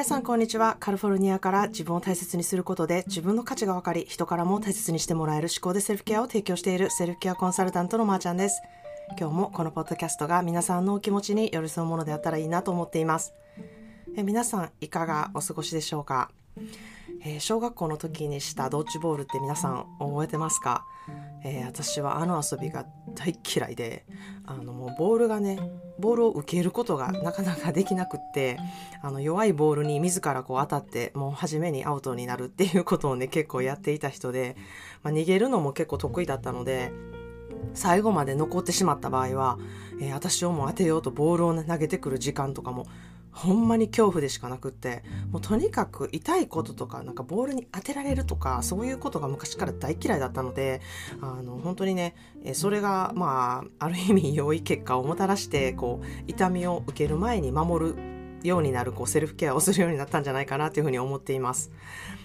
皆さんこんにちは。カリフォルニアから自分を大切にすることで自分の価値が分かり、人からも大切にしてもらえる思考でセルフケアを提供しているセルフケアコンサルタントのまーちゃんです。今日もこのポッドキャストが皆さんのお気持ちに寄り添うものであったらいいなと思っています。え皆さんいかがお過ごしでしょうか？えー、小学校の時にしたドッジボールって皆さん覚えてますか、えー、私はあの遊びが大嫌いであのもうボールがねボールを受けることがなかなかできなくってあの弱いボールに自らこう当たってもう初めにアウトになるっていうことをね結構やっていた人で、まあ、逃げるのも結構得意だったので最後まで残ってしまった場合は、えー、私をもう当てようとボールを、投げてくる時間とかもほんまに恐怖でしかなくってもうとにかく痛いこととかなんかボールに当てられるとかそういうことが昔から大嫌いだったのであの本当にねそれがまあある意味良い結果をもたらしてこう痛みを受ける前に守るようになるこうセルフケアをするようになったんじゃないかなというふうに思っています。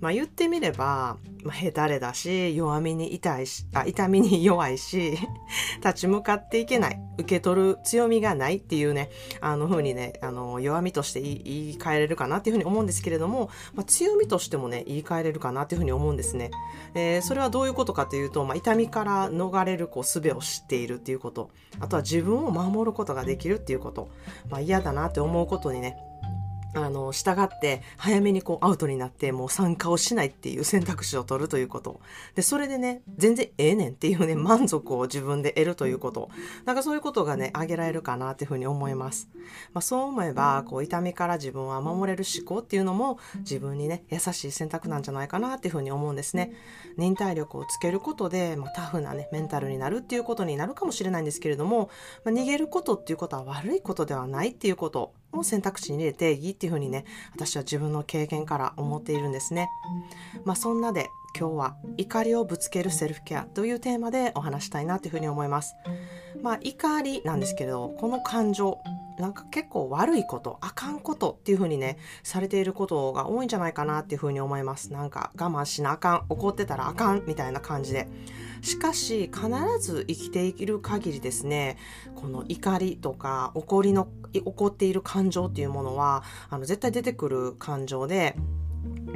まあ、言ってみれば、まあ、ヘタレだし弱みに痛いしあ痛みに弱いし 立ち向かっていけない受け取る強みがないっていうねあの風にねあの弱みとして言い換えれるかなっていうふうに思うんですけれども、まあ、強みとしてもね言い換えれるかなっていうふうに思うんですね。えー、それはどういうことかというと、まあ、痛みから逃れるこう術を知っているっていうことあとは自分を守ることができるっていうこと、まあ、嫌だなって思うことにねあの、従って早めにこうアウトになってもう参加をしないっていう選択肢を取るということ。で、それでね、全然ええねんっていうね、満足を自分で得るということ。なんかそういうことがね、挙げられるかなっていうふうに思います。まあそう思えば、こう痛みから自分は守れる思考っていうのも自分にね、優しい選択なんじゃないかなっていうふうに思うんですね。忍耐力をつけることで、まあ、タフなね、メンタルになるっていうことになるかもしれないんですけれども、まあ、逃げることっていうことは悪いことではないっていうことを選択肢に入れていいっていうふうにね私は自分の経験から思っているんですね。まあ、そんなで今日は怒りをぶつけるセルフケアというテーマでお話したいなというふうに思います。まあ怒りなんですけどこの感情なんか結構悪いことあかんことっていう風にねされていることが多いんじゃないかなっていう風に思います。なんか我慢しなあかん怒ってたらあかんみたいな感じで。しかし必ず生きていける限りですねこの怒りとか怒りの起こっている感情っていうものはあの絶対出てくる感情で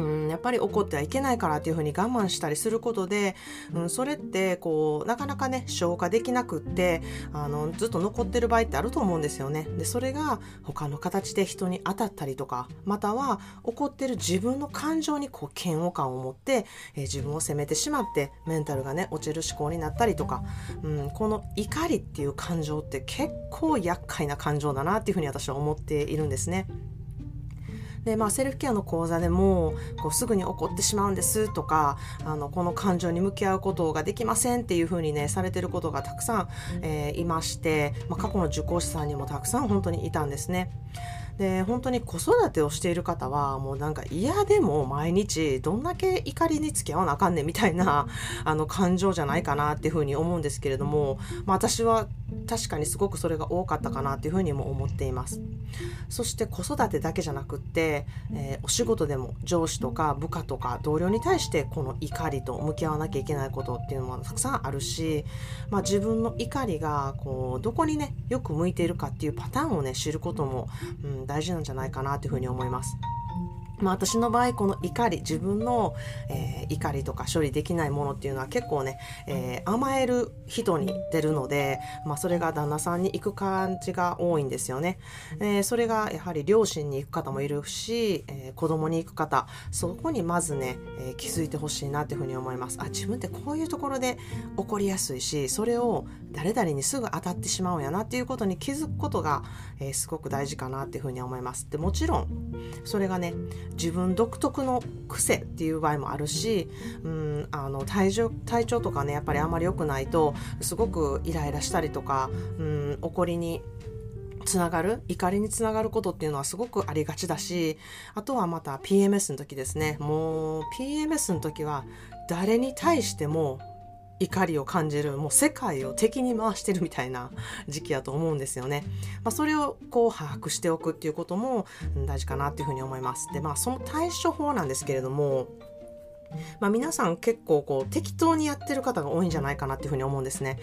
うん、やっぱり怒ってはいけないからっていうふうに我慢したりすることで、うん、それってこうなかなかね消化できなくってあのずっと残ってる場合ってあると思うんですよね。でそれが他の形で人に当たったりとかまたは怒ってる自分の感情にこう嫌悪感を持って、えー、自分を責めてしまってメンタルがね落ちる思考になったりとか、うん、この怒りっていう感情って結構厄介な感情だなっていうふうに私は思っているんですね。で、まあ、セルフケアの講座でもこうすぐに怒ってしまうんですとかあのこの感情に向き合うことができませんっていうふうにねされてることがたくさん、えー、いまして、まあ、過去の受講師さんにもたくさん本当にいたんですね。で本当に子育てをしている方はもうなんか嫌でも毎日どんだけ怒りに付き合わなあかんねんみたいなあの感情じゃないかなっていうふうに思うんですけれども、まあ、私は確かにすごくそれが多かったかなっていうふうにも思っていますそして子育てだけじゃなくって、えー、お仕事でも上司とか部下とか同僚に対してこの怒りと向き合わなきゃいけないことっていうのもたくさんあるし、まあ、自分の怒りがこうどこにねよく向いているかっていうパターンをね知ることも、うん、大事なんじゃないかなというふうに思います。まあ、私の場合この怒り自分の、えー、怒りとか処理できないものっていうのは結構ね、えー、甘える人に出るので、まあ、それが旦那さんに行く感じが多いんですよね、えー、それがやはり両親に行く方もいるし、えー、子供に行く方そこにまずね、えー、気づいてほしいなっていうふうに思います。あ自分ってこういうところで起こりやすいしそれを誰々にすぐ当たってしまうんやなっていうことに気づくことが、えー、すごく大事かなっていうふうに思います。でもちろんそれがね自分独特の癖っていう場合もあるし、うん、あの体調体調とかねやっぱりあんまり良くないとすごくイライラしたりとか、うん、怒りにつながる怒りにつながることっていうのはすごくありがちだしあとはまた PMS の時ですね。もう PMS の時は誰に対しても怒りを感じるもう世界を敵に回してるみたいな時期やと思うんですよね。まあ、それをこう把握しておくっていうことも大事かなっていうふうに思います。でまあその対処法なんですけれどもまあ、皆さん結構こう適当にやってる方が多いんじゃないかなっていうふうに思うんですね。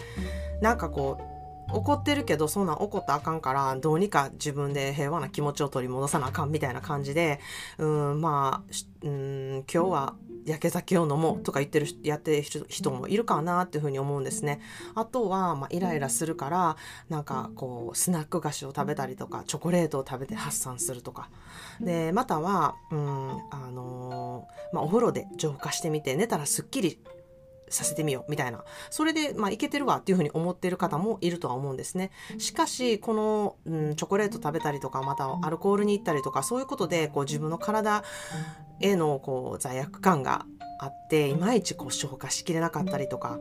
なんかこう怒ってるけどそんなん怒ったらあかんからどうにか自分で平和な気持ちを取り戻さなあかんみたいな感じでうんまあうん今日は焼け酒を飲もうとか言ってるやってる人もいるかなっていうふうに思うんですね。あとは、まあ、イライラするからなんかこうスナック菓子を食べたりとかチョコレートを食べて発散するとかでまたはうんあのー、まあ、お風呂で浄化してみて寝たらすっきりさせてみようみたいなそれでまあいけてるわっていうふうに思ってる方もいるとは思うんですねしかしこの、うん、チョコレート食べたりとかまたアルコールに行ったりとかそういうことでこう自分の体へのこう罪悪感があっていまいちこう消化しきれなかったりとか、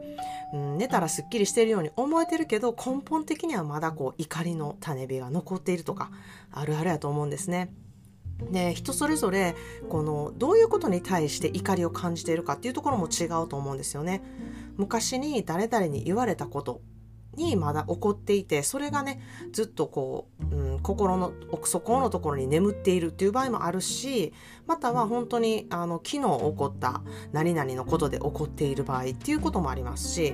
うん、寝たらすっきりしているように思えてるけど根本的にはまだこう怒りの種火が残っているとかあるあるやと思うんですね。で人それぞれこのどういうことに対して怒りを感じているかっていうところも違うと思うんですよね。昔に誰々に言われたことにまだ起こっていてそれがねずっとこう、うん、心の奥底のところに眠っているっていう場合もあるしまたは本当にあの昨日起こった何々のことで起こっている場合っていうこともありますし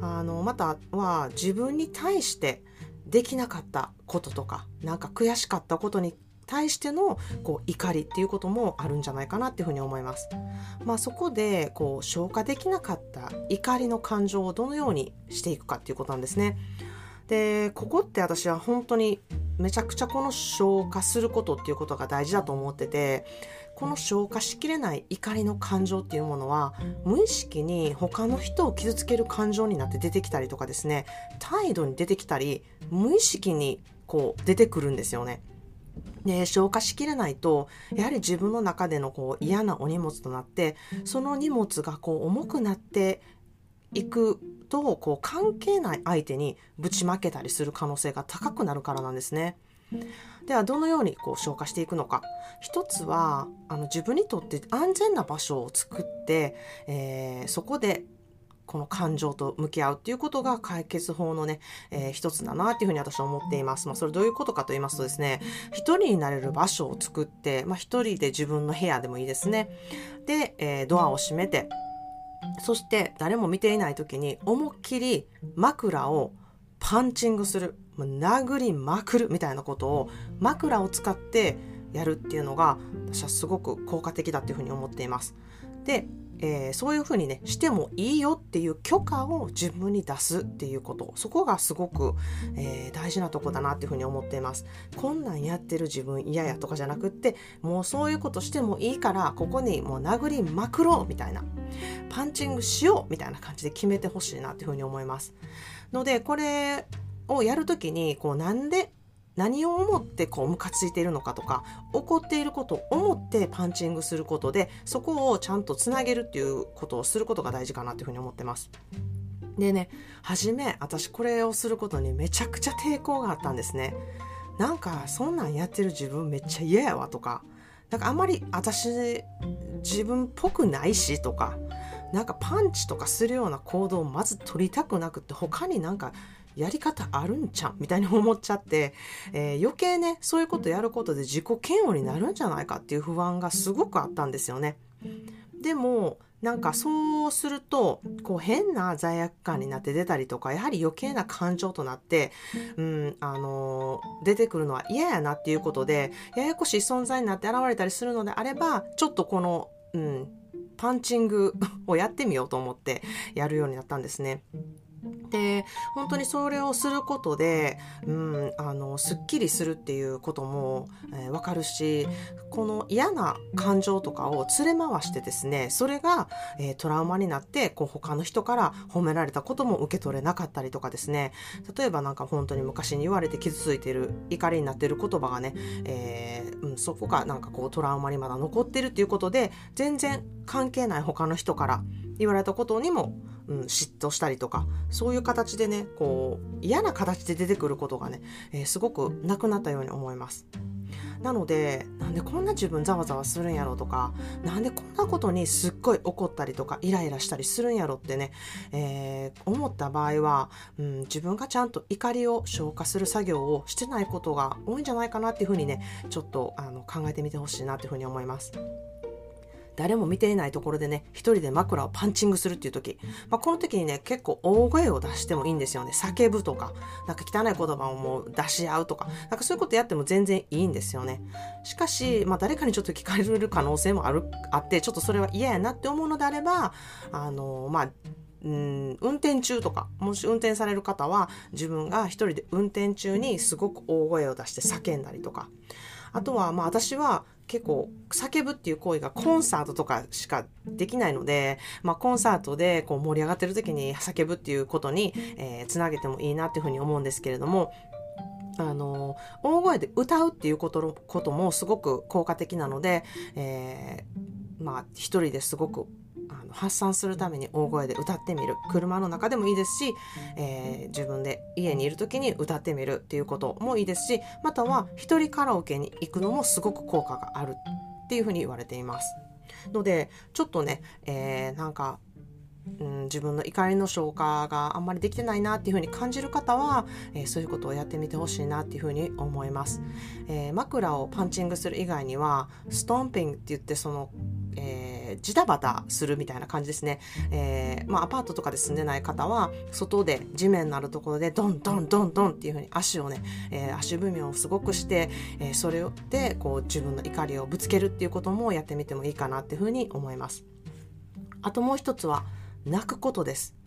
あのまたは自分に対してできなかったこととかなんか悔しかったことに対してのこう怒りっていうこともあるんじゃないかなっていうふうに思います。まあ、そこでこう消化できなかった怒りの感情をどのようにしていくかっていうことなんですね。でここって私は本当にめちゃくちゃこの消化することっていうことが大事だと思っててこの消化しきれない怒りの感情っていうものは無意識に他の人を傷つける感情になって出てきたりとかですね態度に出てきたり無意識にこう出てくるんですよね。で消化しきれないとやはり自分の中でのこう嫌なお荷物となってその荷物がこう重くなっていくとこう関係ない相手にぶちまけたりする可能性が高くなるからなんですね。ではどのようにこう消化していくのか一つはあの自分にとって安全な場所を作って、えー、そこでこの感情と向き合うっていうことが解決法のね、えー、一つだなっていうふうに私は思っています。まあ、それどういうことかと言いますとですね、一人になれる場所を作って、まあ、一人で自分の部屋でもいいですね。で、えー、ドアを閉めて、そして誰も見ていない時に思いっきり枕をパンチングする、ま、殴りまくるみたいなことを枕を使ってやるっていうのが私はすごく効果的だっていうふうに思っています。でえー、そういうふうにねしてもいいよっていう許可を自分に出すっていうこと。そこがすごく、えー、大事なとこだなっていうふうに思っています。こんなんやってる自分嫌やとかじゃなくってもうそういうことしてもいいからここにもう殴りまくろうみたいな。パンチングしようみたいな感じで決めてほしいなっていうふうに思います。のでこれをやるときにこうなんで何を思ってこうムカついているのかとか怒っていることを思ってパンチングすることでそこをちゃんとつなげるっていうことをすることが大事かなというふうに思ってます。でね初め私これをすることにめちゃくちゃ抵抗があったんですね。なんかそんなんやってる自分めっちゃ嫌やわとかなんかあんまり私自分っぽくないしとかなんかパンチとかするような行動をまず取りたくなくって他になんかやり方あるんちゃんみたいに思っちゃって、えー、余計ねそういうことやることで自己嫌悪になるんじゃないかっていう不安がすごくあったんですよね。でもなんかそうするとこう変な罪悪感になって出たりとかやはり余計な感情となって、うんあのー、出てくるのは嫌やなっていうことでややこしい存在になって現れたりするのであればちょっとこの、うん、パンチングをやってみようと思ってやるようになったんですね。で本当にそれをすることで、うん、あのすっきりするっていうことも、えー、分かるしこの嫌な感情とかを連れ回してですねそれが、えー、トラウマになってこう他の人から褒められたことも受け取れなかったりとかですね。例えばなんか本当に昔に言われて傷ついてる怒りになってる言葉がね、えー、うん、そこがなんかこうトラウマにまだ残ってるっていうことで全然関係ない他の人から言われたことにもうん、嫉妬したりとかそういう形でねこう嫌な形で出てくることがね、えー、すごくなくなったように思います。なのでなんでこんな自分ざわざわするんやろとかなんでこんなことにすっごい怒ったりとかイライラしたりするんやろってね、えー、思った場合は、うん、自分がちゃんと怒りを消化する作業をしてないことが多いんじゃないかなっていうふうにねちょっとあの考えてみてほしいなっていうふうに思います。誰も見ていないところでね、一人で枕をパンチングするっていう時、まあ、この時にね、結構大声を出してもいいんですよね。叫ぶとか、なんか汚い言葉をもう出し合うとか、なんかそういうことやっても全然いいんですよね。しかし、まあ、誰かにちょっと聞かれる可能性もある、あって、ちょっとそれは嫌やなって思うのであれば、あの、まあ、うん、運転中とか、もし運転される方は、自分が一人で運転中にすごく大声を出して叫んだりとか、あとは、まあ私は結構叫ぶっていう行為がコンサートとかしかできないので、まあ、コンサートでこう盛り上がってる時に叫ぶっていうことに、えー、つなげてもいいなっていうふうに思うんですけれども、あの、大声で歌うっていうことこともすごく効果的なので、えー、まあ、一人ですごくの発散するために大声で歌ってみる。車の中でもいいですし、えー、自分で家にいる時に歌ってみるっていうこともいいですしまたは一人カラオケに行くのもすごく効果があるっていうふうに言われています。のでちょっとね、えー、なんかうん、自分の怒りの消化があんまりできてないなっていうふうに感じる方は、えー、そういうことをやってみてほしいなっていうふうに思います、えー、枕をパンチングする以外にはストンピングって言ってその、えーー、ジタバタするみたいな感じですね。えー、まあ、アパートとかで住んでない方は、外で地面のあるところで、ドンドンドンドンっていう風に足をね、えー、足踏みをすごくして、えー、それで、こう、自分の怒りをぶつけるっていうこともやってみてもいいかなっていう風に思います。あともう一つは、泣くことです。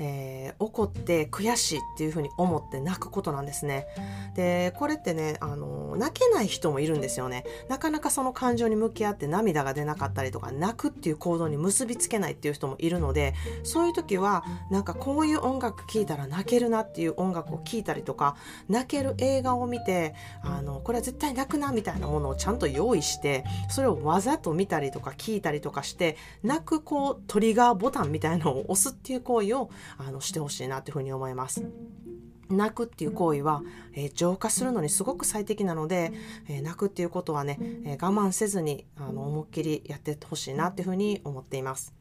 えー、怒って悔しいっていうふうに思って泣くことなんですね。で、これってね、あの、泣けない人もいるんですよね。なかなかその感情に向き合って涙が出なかったりとか、泣くっていう行動に結びつけないっていう人もいるので、そういう時は、なんかこういう音楽聴いたら泣けるなっていう音楽を聴いたりとか、泣ける映画を見て、あの、これは絶対泣くなみたいなものをちゃんと用意して、それをわざと見たりとか聞いたりとかして、泣くこうトリガーボタンみたいなのを押すっていう行為をあのしてほしいなというふうに思います。泣くっていう行為は、えー、浄化するのにすごく最適なので、えー、泣くっていうことはね、えー、我慢せずにあの思いっきりやってほしいなっていうふうに思っています。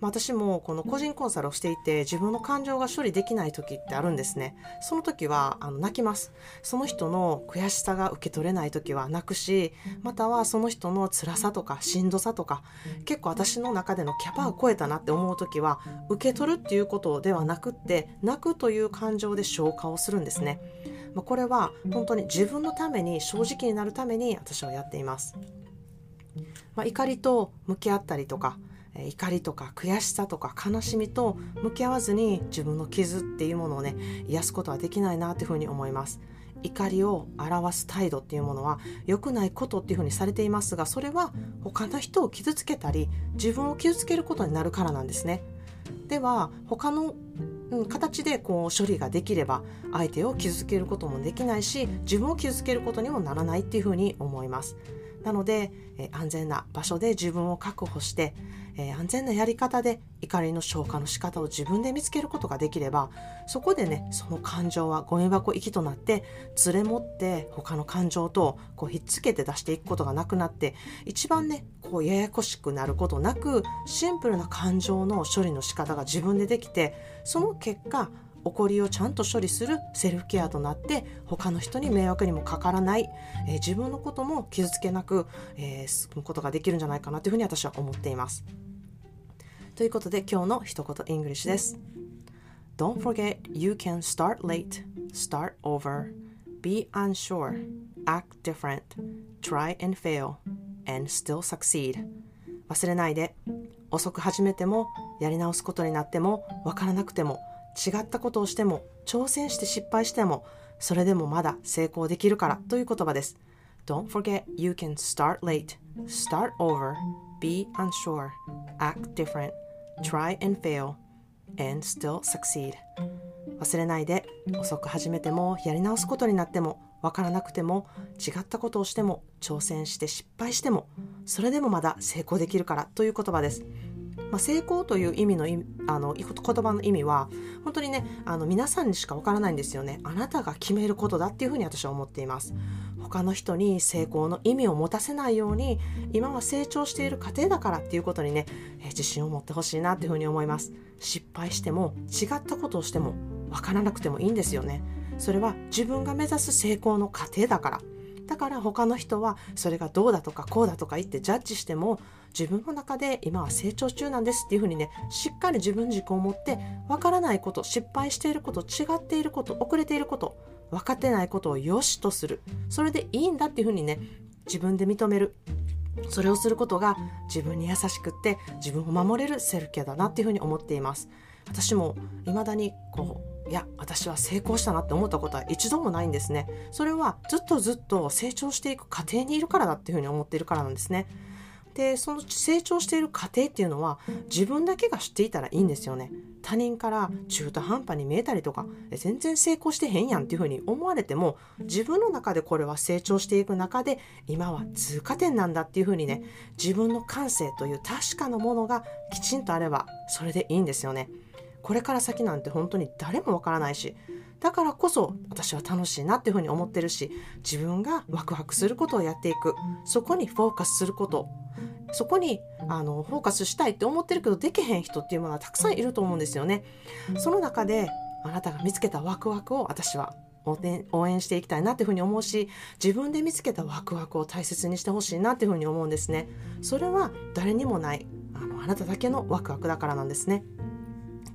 まあ、私もこの個人コンサルをしていて自分の感情が処理できない時ってあるんですね。その時はあの泣きます。その人の悔しさが受け取れない時は泣くし、またはその人の辛さとかしんどさとか、結構私の中でのキャパを超えたなって思う時は、受け取るっていうことではなくって、泣くという感情で消化をするんですね。まあ、これは本当に自分のために正直になるために私はやっています。まあ、怒りと向き合ったりとか、怒りとか悔しさとか悲しみと向き合わずに自分の傷っていうものをね癒すことはできないなというふうに思います怒りを表す態度っていうものは良くないことっていうふうにされていますがそれは他の人を傷つけたり自分を傷つけることになるからなんですねでは他のうん、形でこう処理ができれば相手を傷つけることもできないし自分を傷つけることにもならないっていうふうに思います。なので、え安全な場所で自分を確保して、え安全なやり方で怒りの消化の仕方を自分で見つけることができればそこでねその感情はゴミ箱行きとなって連れ持って他の感情とこうひっつけて出していくことがなくなって一番ねこうややこしくなることなくシンプルな感情の処理の仕方が自分でできてその結果怒りをちゃんと処理するセルフケアとなって他の人に迷惑にもかからない、えー、自分のことも傷つけなく、えー、進むことができるんじゃないかなというふうに私は思っています。ということで今日の一言イングリッシュです。Don't forget you can start late, start over, be unsure, act different, try and fail, and still succeed. 忘れないで遅く始めてもやり直すことになってもわからなくても違ったことをしても挑戦して失敗してもそれでもまだ成功できるからという言葉です。Don't forget you can start late, start over, be unsure, act different, try and fail, and still succeed. 忘れないで。遅く始めてもやり直すことになってもわからなくても違ったことをしても挑戦して失敗してもそれでもまだ成功できるからという言葉です。まあ、成功という意味のあの言葉の意味は本当にねあの皆さんにしかわからないんですよね。あなたが決めることだっていうふうに私は思っています。他の人に成功の意味を持たせないように今は成長している過程だからっていうことにね、え自信を持ってほしいなっていうふうに思います。失敗しても違ったことをしてもわからなくてもいいんですよね。それは自分が目指す成功の過程だから。だから他の人はそれがどうだとかこうだとか言ってジャッジしても自分の中で今は成長中なんですっていうふうにねしっかり自分軸を持ってわからないこと失敗していること違っていること遅れていること分かってないことを良しとする。それでいいんだっていうふうにね自分で認める。それをすることが自分に優しくって自分を守れるセルフケアだなっていうふうに思っています。私も未だにこういや私は成功したなって思ったことは一度もないんですね。それはずっとずっと成長していく過程にいるからだっていうふうに思っているからなんですね。でその成長している過程っていうのは自分だけが知っていたらいいんですよね。他人から中途半端に見えたりとか全然成功してへんやんっていうふうに思われても自分の中でこれは成長していく中で今は通過点なんだっていうふうにね自分の感性という確かなものがきちんとあればそれでいいんですよね。これから先なんて本当に誰もわからないしだからこそ私は楽しいなっていうふうに思ってるし自分がワクワクすることをやっていくそこにフォーカスすることそこにあのフォーカスしたいって思ってるけどできへん人っていうものはたくさんいると思うんですよね。その中であなたが見つけたワクワクを私は応援していきたいなっていうふうに思うし自分で見つけたワクワクを大切にしてほしいなっていうふうに思うんですね。それは誰にもないあのあなただけのワクワクだからなんですね。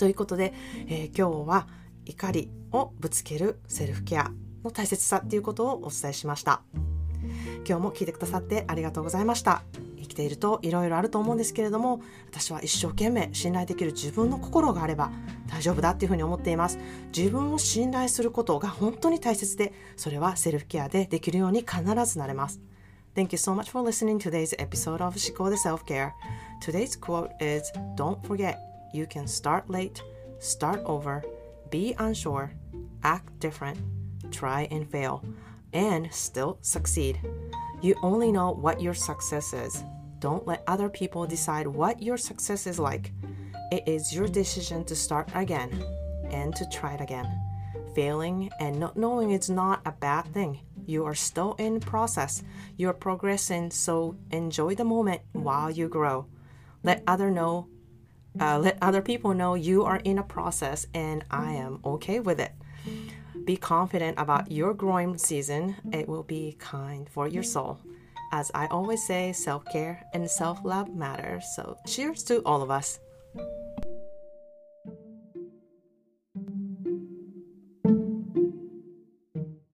ということで、えー、今日は怒りをぶつけるセルフケアの大切さっていうことをお伝えしました。今日も聞いてくださってありがとうございました。生きているといろいろあると思うんですけれども私は一生懸命信頼できる自分の心があれば大丈夫だっていうふうに思っています自分を信頼することが本当に大切でそれはセルフケアでできるように必ずなれます Thank you so much for listening to today's episode of 思考で Self-Care Today's quote is Don't forget you can start late start over be unsure act different try and fail and still succeed You only know what your success is. Don't let other people decide what your success is like. It is your decision to start again and to try it again. Failing and not knowing is not a bad thing. You are still in process. You are progressing, so enjoy the moment while you grow. Let other know uh, let other people know you are in a process and I am okay with it. Be confident about your growing season. It will be kind for your soul. As I always say, self care and self love matter. So, cheers to all of us.